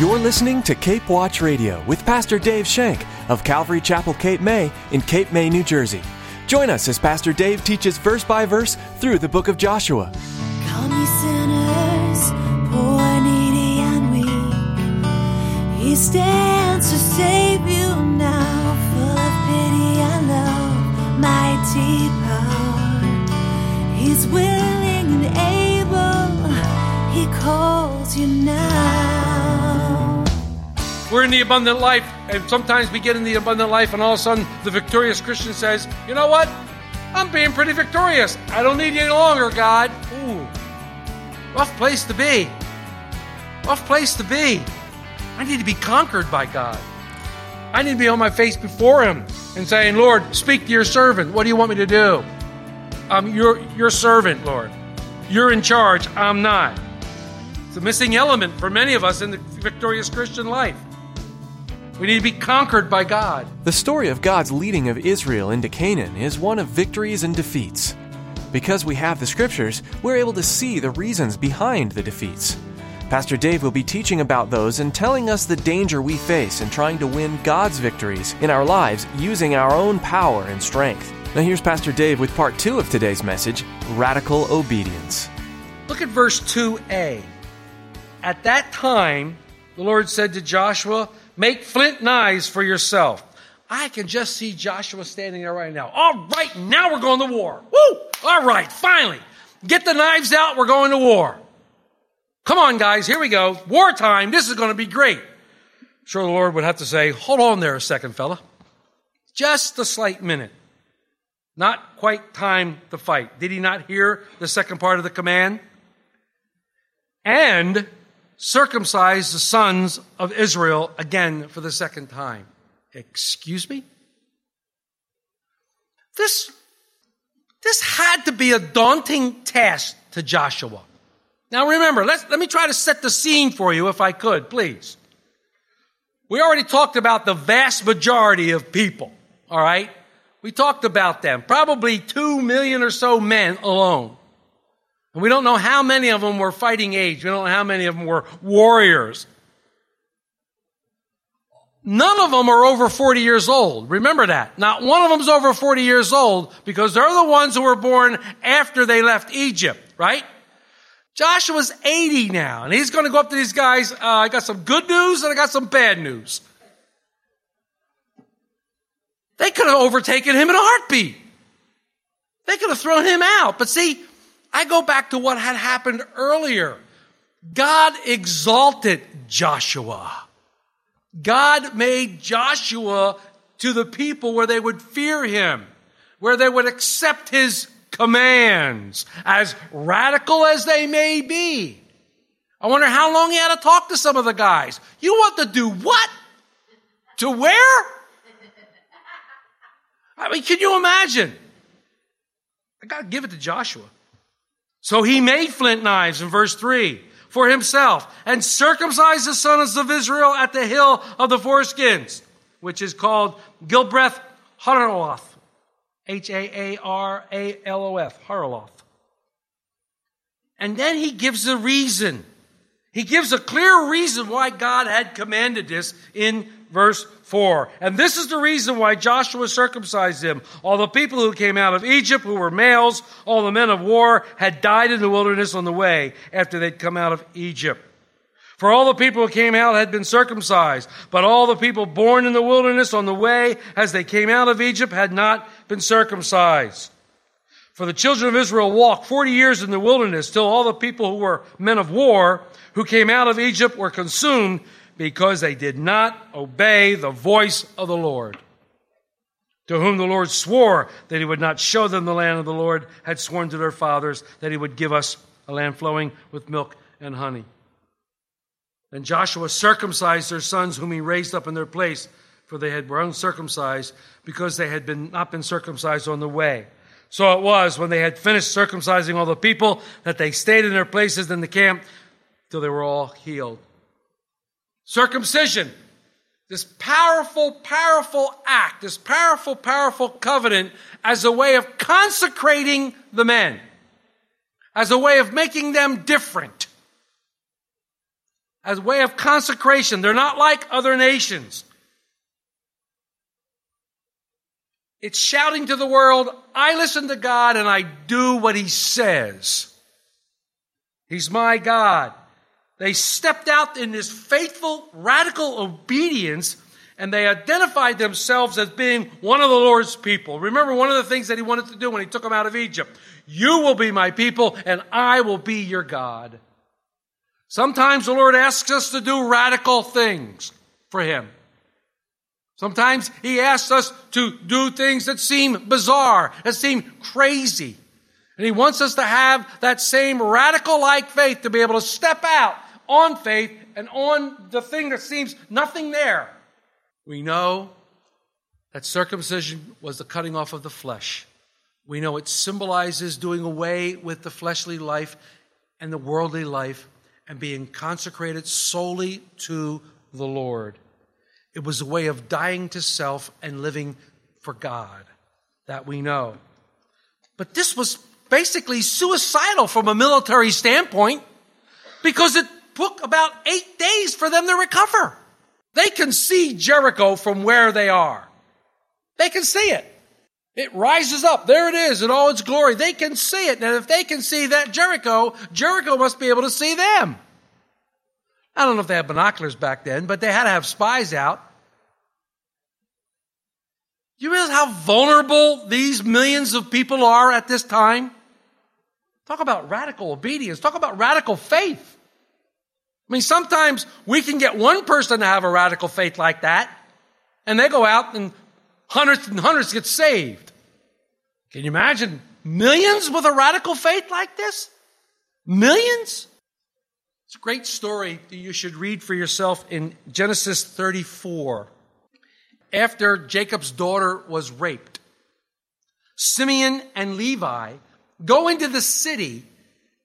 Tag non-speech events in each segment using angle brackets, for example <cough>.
You're listening to Cape Watch Radio with Pastor Dave Shank of Calvary Chapel, Cape May in Cape May, New Jersey. Join us as Pastor Dave teaches verse by verse through the book of Joshua. Come, ye sinners, poor, needy, and weak. He stands to save you now, full of pity and love, mighty power. He's willing and able. He calls you now. We're in the abundant life, and sometimes we get in the abundant life, and all of a sudden the victorious Christian says, You know what? I'm being pretty victorious. I don't need you any longer, God. Ooh, rough place to be. Rough place to be. I need to be conquered by God. I need to be on my face before Him and saying, Lord, speak to your servant. What do you want me to do? I'm your, your servant, Lord. You're in charge. I'm not. It's a missing element for many of us in the victorious Christian life. We need to be conquered by God. The story of God's leading of Israel into Canaan is one of victories and defeats. Because we have the scriptures, we're able to see the reasons behind the defeats. Pastor Dave will be teaching about those and telling us the danger we face in trying to win God's victories in our lives using our own power and strength. Now, here's Pastor Dave with part two of today's message Radical Obedience. Look at verse 2a. At that time, the Lord said to Joshua, Make flint knives for yourself. I can just see Joshua standing there right now. All right, now we're going to war. Woo! All right, finally. Get the knives out, we're going to war. Come on, guys, here we go. Wartime, this is going to be great. Sure, the Lord would have to say, Hold on there a second, fella. Just a slight minute. Not quite time to fight. Did he not hear the second part of the command? And circumcise the sons of Israel again for the second time. Excuse me? This, this had to be a daunting task to Joshua. Now remember, let's, let me try to set the scene for you if I could, please. We already talked about the vast majority of people, all right? We talked about them. Probably two million or so men alone. And we don't know how many of them were fighting age. We don't know how many of them were warriors. None of them are over 40 years old. Remember that. Not one of them is over 40 years old because they're the ones who were born after they left Egypt, right? Joshua's 80 now, and he's going to go up to these guys. Uh, I got some good news and I got some bad news. They could have overtaken him in a heartbeat. They could have thrown him out. But see, I go back to what had happened earlier. God exalted Joshua. God made Joshua to the people where they would fear him, where they would accept his commands, as radical as they may be. I wonder how long he had to talk to some of the guys. You want to do what? To where? I mean, can you imagine? I got to give it to Joshua. So he made flint knives in verse 3 for himself and circumcised the sons of Israel at the hill of the foreskins, which is called Gibeath Haraloth. H A A R A L O F, Haraloth. And then he gives a reason. He gives a clear reason why God had commanded this in verse 4. And this is the reason why Joshua circumcised them. All the people who came out of Egypt, who were males, all the men of war, had died in the wilderness on the way after they'd come out of Egypt. For all the people who came out had been circumcised, but all the people born in the wilderness on the way as they came out of Egypt had not been circumcised. For the children of Israel walked 40 years in the wilderness till all the people who were men of war who came out of Egypt were consumed because they did not obey the voice of the Lord. To whom the Lord swore that he would not show them the land of the Lord had sworn to their fathers that he would give us a land flowing with milk and honey. And Joshua circumcised their sons whom he raised up in their place, for they had were uncircumcised because they had been, not been circumcised on the way. So it was when they had finished circumcising all the people that they stayed in their places in the camp till they were all healed. Circumcision. This powerful, powerful act, this powerful, powerful covenant as a way of consecrating the men, as a way of making them different. as a way of consecration. They're not like other nations. It's shouting to the world, I listen to God and I do what He says. He's my God. They stepped out in this faithful, radical obedience and they identified themselves as being one of the Lord's people. Remember one of the things that He wanted to do when He took them out of Egypt. You will be my people and I will be your God. Sometimes the Lord asks us to do radical things for Him. Sometimes He asks us to do things that seem bizarre, that seem crazy. And He wants us to have that same radical like faith to be able to step out on faith and on the thing that seems nothing there. We know that circumcision was the cutting off of the flesh. We know it symbolizes doing away with the fleshly life and the worldly life and being consecrated solely to the Lord. It was a way of dying to self and living for God. That we know. But this was basically suicidal from a military standpoint because it took about eight days for them to recover. They can see Jericho from where they are. They can see it. It rises up. There it is in all its glory. They can see it. And if they can see that Jericho, Jericho must be able to see them. I don't know if they had binoculars back then, but they had to have spies out. You realize how vulnerable these millions of people are at this time? Talk about radical obedience. Talk about radical faith. I mean, sometimes we can get one person to have a radical faith like that, and they go out and hundreds and hundreds get saved. Can you imagine millions with a radical faith like this? Millions? It's a great story that you should read for yourself in Genesis 34. After Jacob's daughter was raped, Simeon and Levi go into the city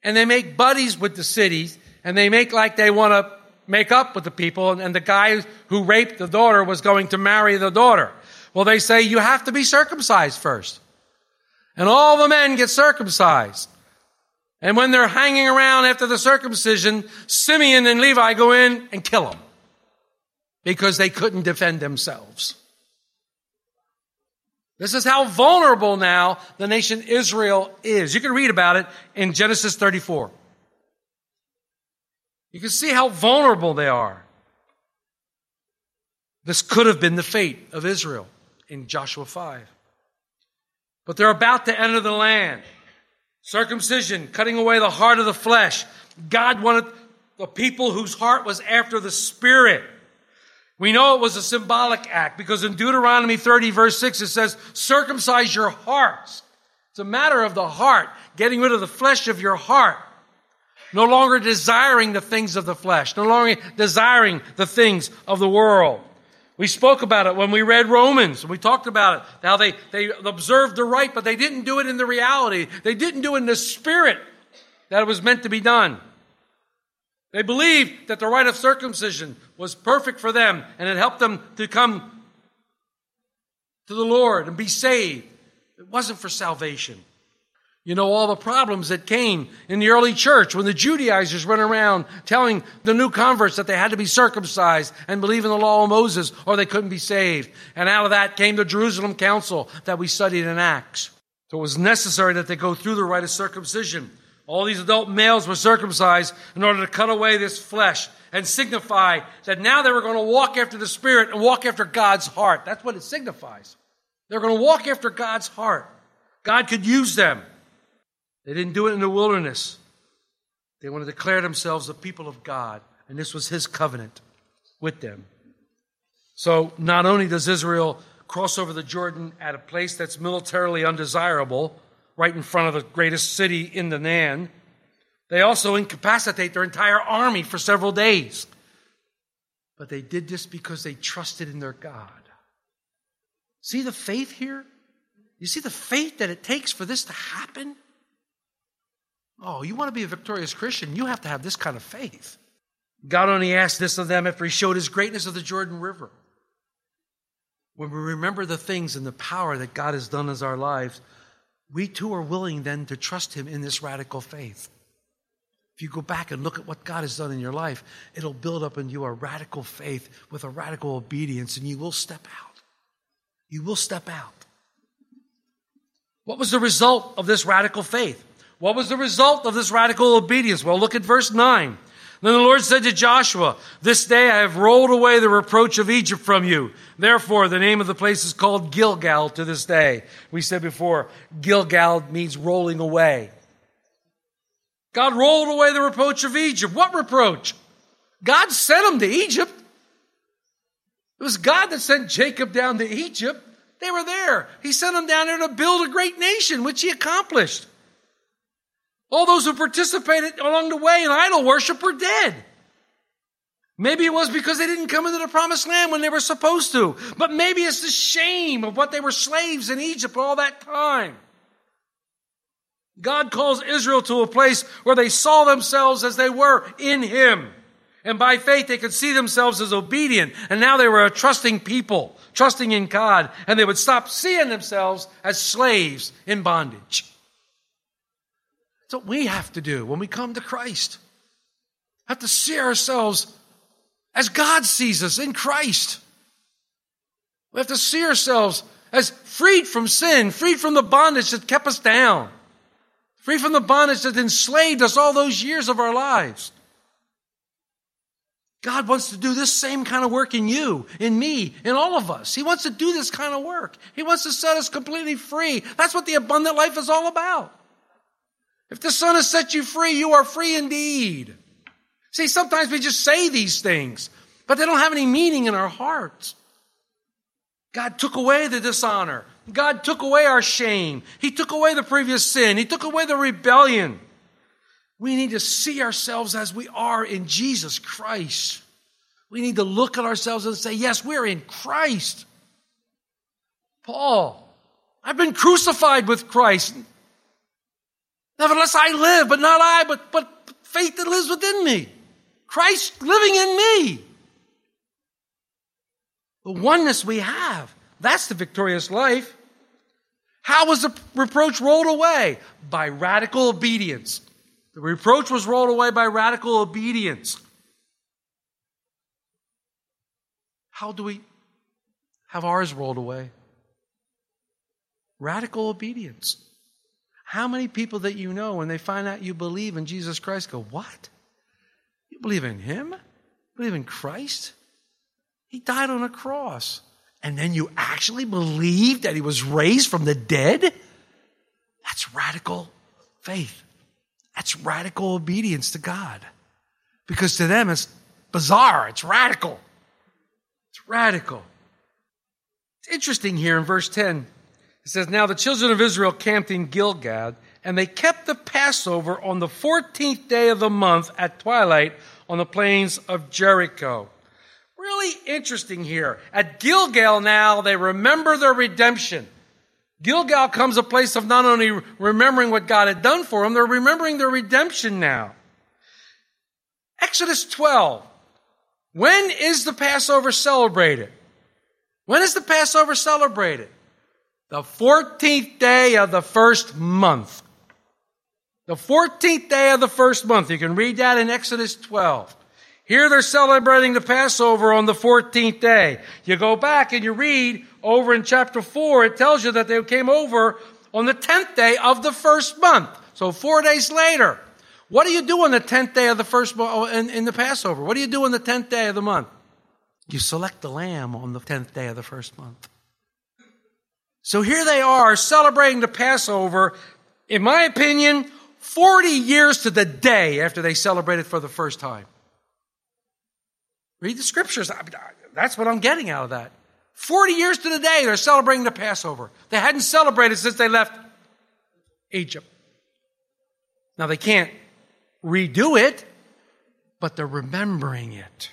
and they make buddies with the cities and they make like they want to make up with the people and the guy who raped the daughter was going to marry the daughter. Well, they say you have to be circumcised first. And all the men get circumcised. And when they're hanging around after the circumcision, Simeon and Levi go in and kill them because they couldn't defend themselves. This is how vulnerable now the nation Israel is. You can read about it in Genesis 34. You can see how vulnerable they are. This could have been the fate of Israel in Joshua 5. But they're about to enter the land. Circumcision, cutting away the heart of the flesh. God wanted the people whose heart was after the Spirit. We know it was a symbolic act because in Deuteronomy 30 verse 6 it says, circumcise your hearts. It's a matter of the heart, getting rid of the flesh of your heart. No longer desiring the things of the flesh, no longer desiring the things of the world. We spoke about it when we read Romans. We talked about it, how they, they observed the rite, but they didn't do it in the reality. They didn't do it in the spirit that it was meant to be done. They believed that the rite of circumcision was perfect for them and it helped them to come to the Lord and be saved. It wasn't for salvation. You know, all the problems that came in the early church when the Judaizers went around telling the new converts that they had to be circumcised and believe in the law of Moses or they couldn't be saved. And out of that came the Jerusalem Council that we studied in Acts. So it was necessary that they go through the rite of circumcision. All these adult males were circumcised in order to cut away this flesh and signify that now they were going to walk after the Spirit and walk after God's heart. That's what it signifies. They're going to walk after God's heart. God could use them. They didn't do it in the wilderness. They want to declare themselves the people of God, and this was his covenant with them. So not only does Israel cross over the Jordan at a place that's militarily undesirable, right in front of the greatest city in the land, they also incapacitate their entire army for several days. But they did this because they trusted in their God. See the faith here? You see the faith that it takes for this to happen? Oh, you want to be a victorious Christian? You have to have this kind of faith. God only asked this of them after he showed his greatness of the Jordan River. When we remember the things and the power that God has done in our lives, we too are willing then to trust him in this radical faith. If you go back and look at what God has done in your life, it'll build up in you a radical faith with a radical obedience, and you will step out. You will step out. What was the result of this radical faith? What was the result of this radical obedience? Well, look at verse 9. Then the Lord said to Joshua, This day I have rolled away the reproach of Egypt from you. Therefore, the name of the place is called Gilgal to this day. We said before, Gilgal means rolling away. God rolled away the reproach of Egypt. What reproach? God sent them to Egypt. It was God that sent Jacob down to Egypt. They were there. He sent them down there to build a great nation, which he accomplished. All those who participated along the way in idol worship were dead. Maybe it was because they didn't come into the promised land when they were supposed to. But maybe it's the shame of what they were slaves in Egypt all that time. God calls Israel to a place where they saw themselves as they were in Him. And by faith, they could see themselves as obedient. And now they were a trusting people, trusting in God. And they would stop seeing themselves as slaves in bondage. That's what we have to do when we come to Christ. Have to see ourselves as God sees us in Christ. We have to see ourselves as freed from sin, freed from the bondage that kept us down, free from the bondage that enslaved us all those years of our lives. God wants to do this same kind of work in you, in me, in all of us. He wants to do this kind of work. He wants to set us completely free. That's what the abundant life is all about. If the Son has set you free, you are free indeed. See, sometimes we just say these things, but they don't have any meaning in our hearts. God took away the dishonor. God took away our shame. He took away the previous sin. He took away the rebellion. We need to see ourselves as we are in Jesus Christ. We need to look at ourselves and say, yes, we're in Christ. Paul, I've been crucified with Christ. Nevertheless, I live, but not I, but, but faith that lives within me. Christ living in me. The oneness we have, that's the victorious life. How was the reproach rolled away? By radical obedience. The reproach was rolled away by radical obedience. How do we have ours rolled away? Radical obedience. How many people that you know, when they find out you believe in Jesus Christ, go, What? You believe in Him? You believe in Christ? He died on a cross. And then you actually believe that He was raised from the dead? That's radical faith. That's radical obedience to God. Because to them it's bizarre, it's radical. It's radical. It's interesting here in verse 10. It says, Now the children of Israel camped in Gilgal, and they kept the Passover on the 14th day of the month at twilight on the plains of Jericho. Really interesting here. At Gilgal now, they remember their redemption. Gilgal comes a place of not only remembering what God had done for them, they're remembering their redemption now. Exodus 12. When is the Passover celebrated? When is the Passover celebrated? The 14th day of the first month. The 14th day of the first month. You can read that in Exodus 12. Here they're celebrating the Passover on the 14th day. You go back and you read over in chapter 4, it tells you that they came over on the 10th day of the first month. So four days later. What do you do on the 10th day of the first month, oh, in, in the Passover? What do you do on the 10th day of the month? You select the lamb on the 10th day of the first month. So here they are celebrating the Passover, in my opinion, 40 years to the day after they celebrated for the first time. Read the scriptures. That's what I'm getting out of that. 40 years to the day, they're celebrating the Passover. They hadn't celebrated since they left Egypt. Now, they can't redo it, but they're remembering it.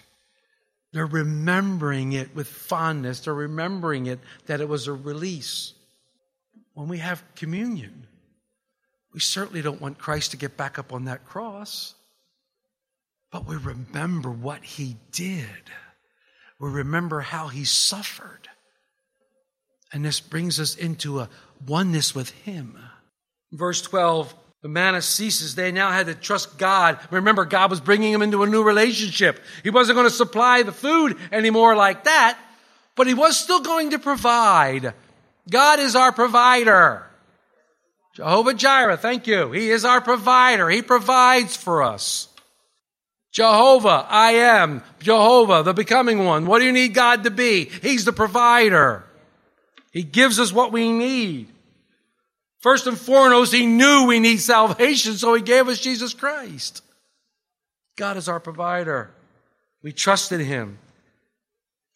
They're remembering it with fondness. They're remembering it that it was a release. When we have communion, we certainly don't want Christ to get back up on that cross, but we remember what he did we remember how he suffered. And this brings us into a oneness with him. Verse 12 The manna ceases. They now had to trust God. Remember, God was bringing them into a new relationship. He wasn't going to supply the food anymore like that, but He was still going to provide. God is our provider. Jehovah Jireh, thank you. He is our provider. He provides for us. Jehovah, I am. Jehovah, the becoming one. What do you need God to be? He's the provider. He gives us what we need. First and foremost, He knew we need salvation, so He gave us Jesus Christ. God is our provider. We trusted Him.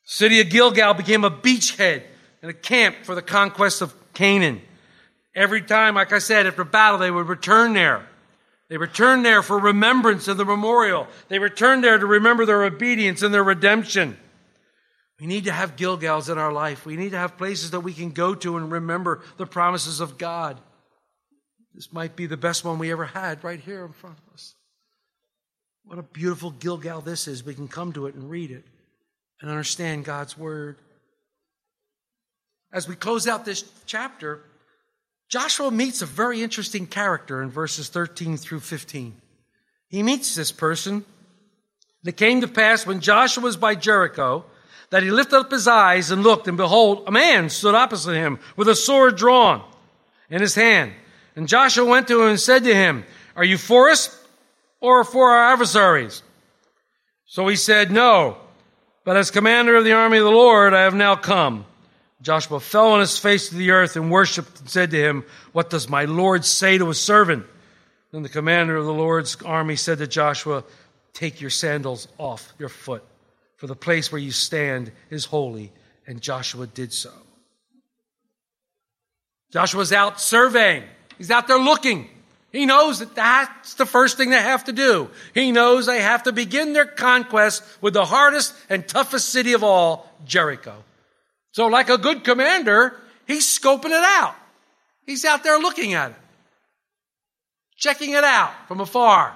City of Gilgal became a beachhead and a camp for the conquest of Canaan. Every time, like I said, after battle, they would return there. They returned there for remembrance of the memorial. They returned there to remember their obedience and their redemption. We need to have Gilgals in our life. We need to have places that we can go to and remember the promises of God. This might be the best one we ever had right here in front of us. What a beautiful Gilgal this is. We can come to it and read it and understand God's word. As we close out this chapter, Joshua meets a very interesting character in verses 13 through 15. He meets this person. It came to pass when Joshua was by Jericho that he lifted up his eyes and looked, and behold, a man stood opposite him with a sword drawn in his hand. And Joshua went to him and said to him, Are you for us or for our adversaries? So he said, No, but as commander of the army of the Lord, I have now come. Joshua fell on his face to the earth and worshipped and said to him, What does my Lord say to his servant? Then the commander of the Lord's army said to Joshua, Take your sandals off your foot, for the place where you stand is holy. And Joshua did so. Joshua's out surveying. He's out there looking. He knows that that's the first thing they have to do. He knows they have to begin their conquest with the hardest and toughest city of all, Jericho. So, like a good commander, he's scoping it out. He's out there looking at it, checking it out from afar.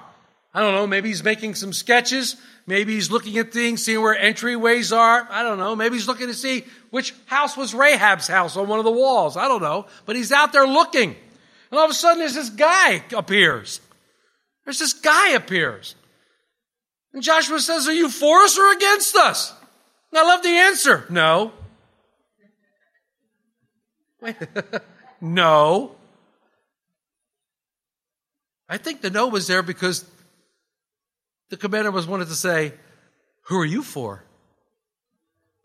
I don't know, maybe he's making some sketches. Maybe he's looking at things, seeing where entryways are. I don't know. Maybe he's looking to see which house was Rahab's house on one of the walls. I don't know. But he's out there looking. And all of a sudden, there's this guy appears. There's this guy appears. And Joshua says, Are you for us or against us? And I love the answer. No. <laughs> no. I think the no was there because the commander was wanted to say, Who are you for?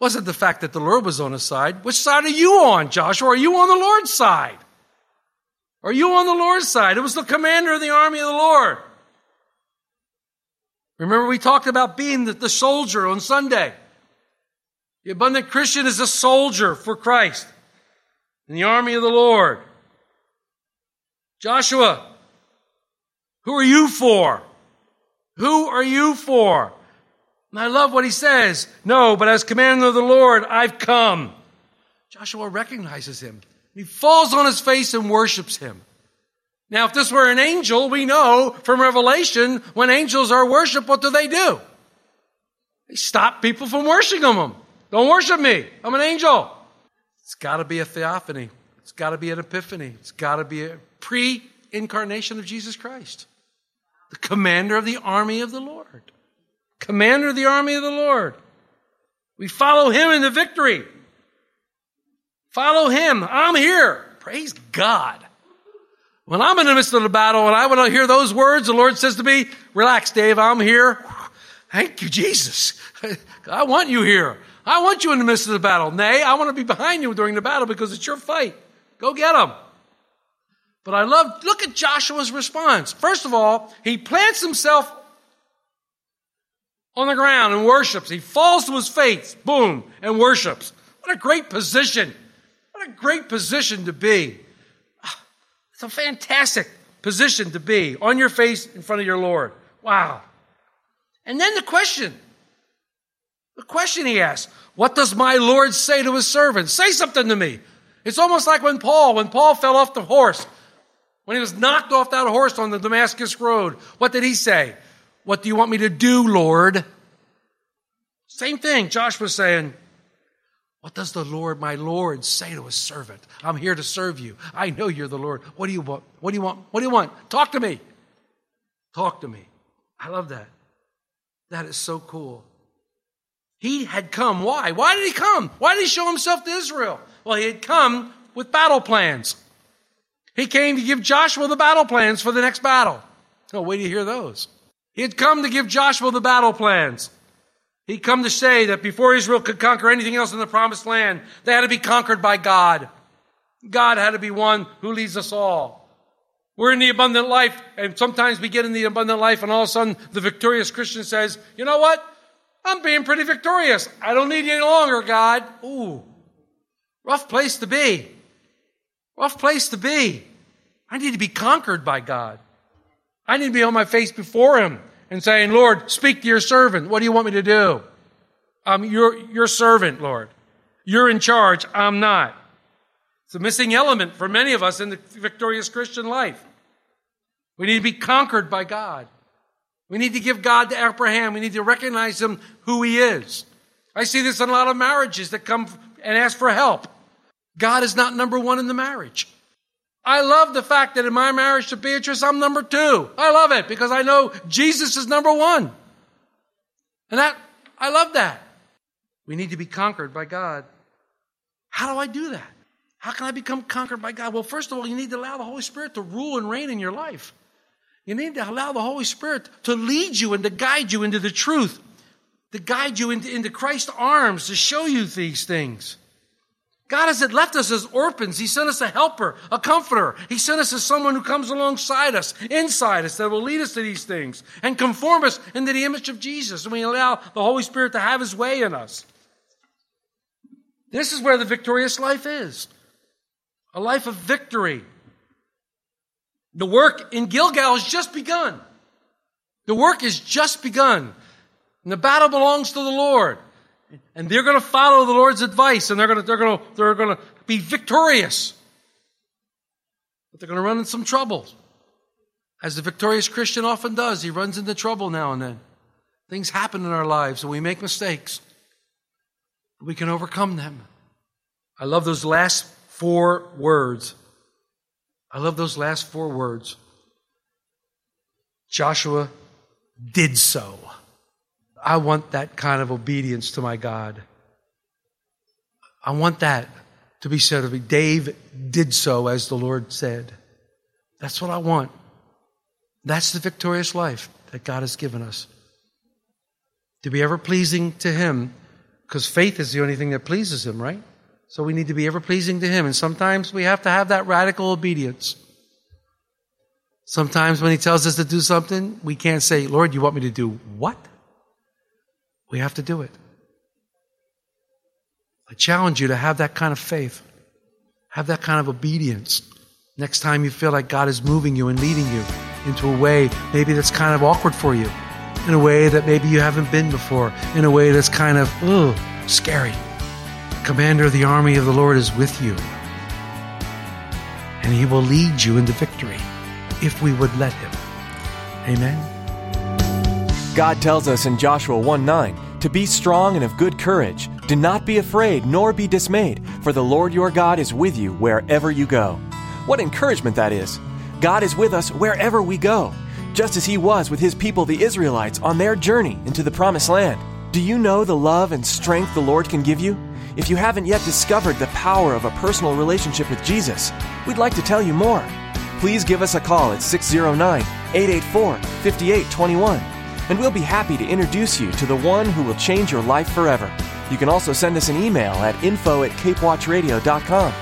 Wasn't the fact that the Lord was on his side. Which side are you on, Joshua? Are you on the Lord's side? Are you on the Lord's side? It was the commander of the army of the Lord. Remember, we talked about being the, the soldier on Sunday. The abundant Christian is a soldier for Christ in the army of the Lord. Joshua, who are you for? Who are you for? And I love what he says. No, but as commander of the Lord, I've come. Joshua recognizes him. He falls on his face and worships him. Now, if this were an angel, we know from Revelation, when angels are worshiped, what do they do? They stop people from worshiping them. Don't worship me. I'm an angel. It's got to be a theophany. It's got to be an epiphany. It's got to be a pre incarnation of Jesus Christ, the commander of the army of the Lord. Commander of the army of the Lord. We follow him in the victory. Follow him. I'm here. Praise God. When I'm in the midst of the battle and I want to hear those words, the Lord says to me, Relax, Dave, I'm here. Thank you, Jesus. <laughs> I want you here. I want you in the midst of the battle. Nay, I want to be behind you during the battle because it's your fight. Go get them. But I love, look at Joshua's response. First of all, he plants himself on the ground and worships. He falls to his face, boom, and worships. What a great position. What a great position to be. Ah, it's a fantastic position to be on your face in front of your Lord. Wow. And then the question the question he asks, what does my Lord say to his servant? Say something to me. It's almost like when Paul, when Paul fell off the horse, when he was knocked off that horse on the Damascus road, what did he say? What do you want me to do, Lord? Same thing. Josh was saying, What does the Lord, my Lord, say to his servant? I'm here to serve you. I know you're the Lord. What do you want? What do you want? What do you want? Talk to me. Talk to me. I love that. That is so cool. He had come. Why? Why did he come? Why did he show himself to Israel? Well, he had come with battle plans. He came to give Joshua the battle plans for the next battle. Oh, wait to hear those. He had come to give Joshua the battle plans. He'd come to say that before Israel could conquer anything else in the promised land, they had to be conquered by God. God had to be one who leads us all. We're in the abundant life, and sometimes we get in the abundant life, and all of a sudden the victorious Christian says, You know what? I'm being pretty victorious. I don't need you any longer, God. Ooh, rough place to be. Rough place to be. I need to be conquered by God. I need to be on my face before Him and saying, Lord, speak to your servant. What do you want me to do? I'm your, your servant, Lord. You're in charge. I'm not. It's a missing element for many of us in the victorious Christian life. We need to be conquered by God. We need to give God the hand. We need to recognize Him who He is. I see this in a lot of marriages that come and ask for help. God is not number one in the marriage. I love the fact that in my marriage to Beatrice, I'm number two. I love it because I know Jesus is number one. And that, I love that. We need to be conquered by God. How do I do that? How can I become conquered by God? Well, first of all, you need to allow the Holy Spirit to rule and reign in your life. You need to allow the Holy Spirit to lead you and to guide you into the truth, to guide you into, into Christ's arms, to show you these things. God hasn't left us as orphans. He sent us a helper, a comforter. He sent us as someone who comes alongside us, inside us, that will lead us to these things and conform us into the image of Jesus. And we allow the Holy Spirit to have his way in us. This is where the victorious life is a life of victory. The work in Gilgal has just begun. The work has just begun. And the battle belongs to the Lord. And they're going to follow the Lord's advice and they're going to, they're going to, they're going to be victorious. But they're going to run into some trouble. As the victorious Christian often does, he runs into trouble now and then. Things happen in our lives and we make mistakes. We can overcome them. I love those last four words. I love those last four words. Joshua did so. I want that kind of obedience to my God. I want that to be said of me. Dave did so as the Lord said. That's what I want. That's the victorious life that God has given us. To be ever pleasing to Him, because faith is the only thing that pleases Him, right? So we need to be ever pleasing to Him. And sometimes we have to have that radical obedience. Sometimes when He tells us to do something, we can't say, Lord, you want me to do what? We have to do it. I challenge you to have that kind of faith, have that kind of obedience. Next time you feel like God is moving you and leading you into a way maybe that's kind of awkward for you, in a way that maybe you haven't been before, in a way that's kind of, ugh, scary. The commander of the army of the Lord is with you. And he will lead you into victory if we would let him. Amen. God tells us in Joshua 1 9 to be strong and of good courage. Do not be afraid, nor be dismayed, for the Lord your God is with you wherever you go. What encouragement that is! God is with us wherever we go, just as He was with His people, the Israelites, on their journey into the Promised Land. Do you know the love and strength the Lord can give you? If you haven't yet discovered the power of a personal relationship with Jesus, we'd like to tell you more. Please give us a call at 609 884 5821 and we'll be happy to introduce you to the one who will change your life forever. You can also send us an email at info at capewatchradio.com.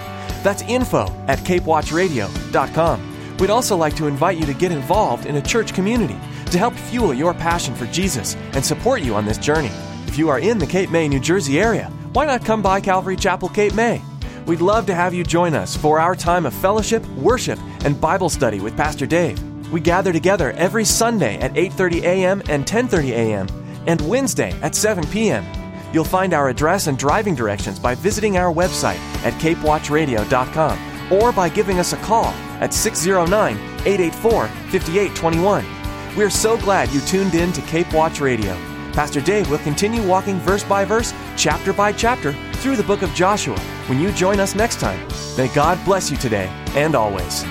That's info at capewatchradio.com. We'd also like to invite you to get involved in a church community to help fuel your passion for Jesus and support you on this journey. If you are in the Cape May, New Jersey area, why not come by Calvary Chapel, Cape May? We'd love to have you join us for our time of fellowship, worship, and Bible study with Pastor Dave. We gather together every Sunday at 8:30 a.m. and 10:30 a.m. and Wednesday at 7 p.m. You'll find our address and driving directions by visiting our website at capewatchradio.com or by giving us a call at 609-884-5821. We're so glad you tuned in to Cape Watch Radio. Pastor Dave will continue walking verse by verse, chapter by chapter through the book of Joshua when you join us next time. May God bless you today and always.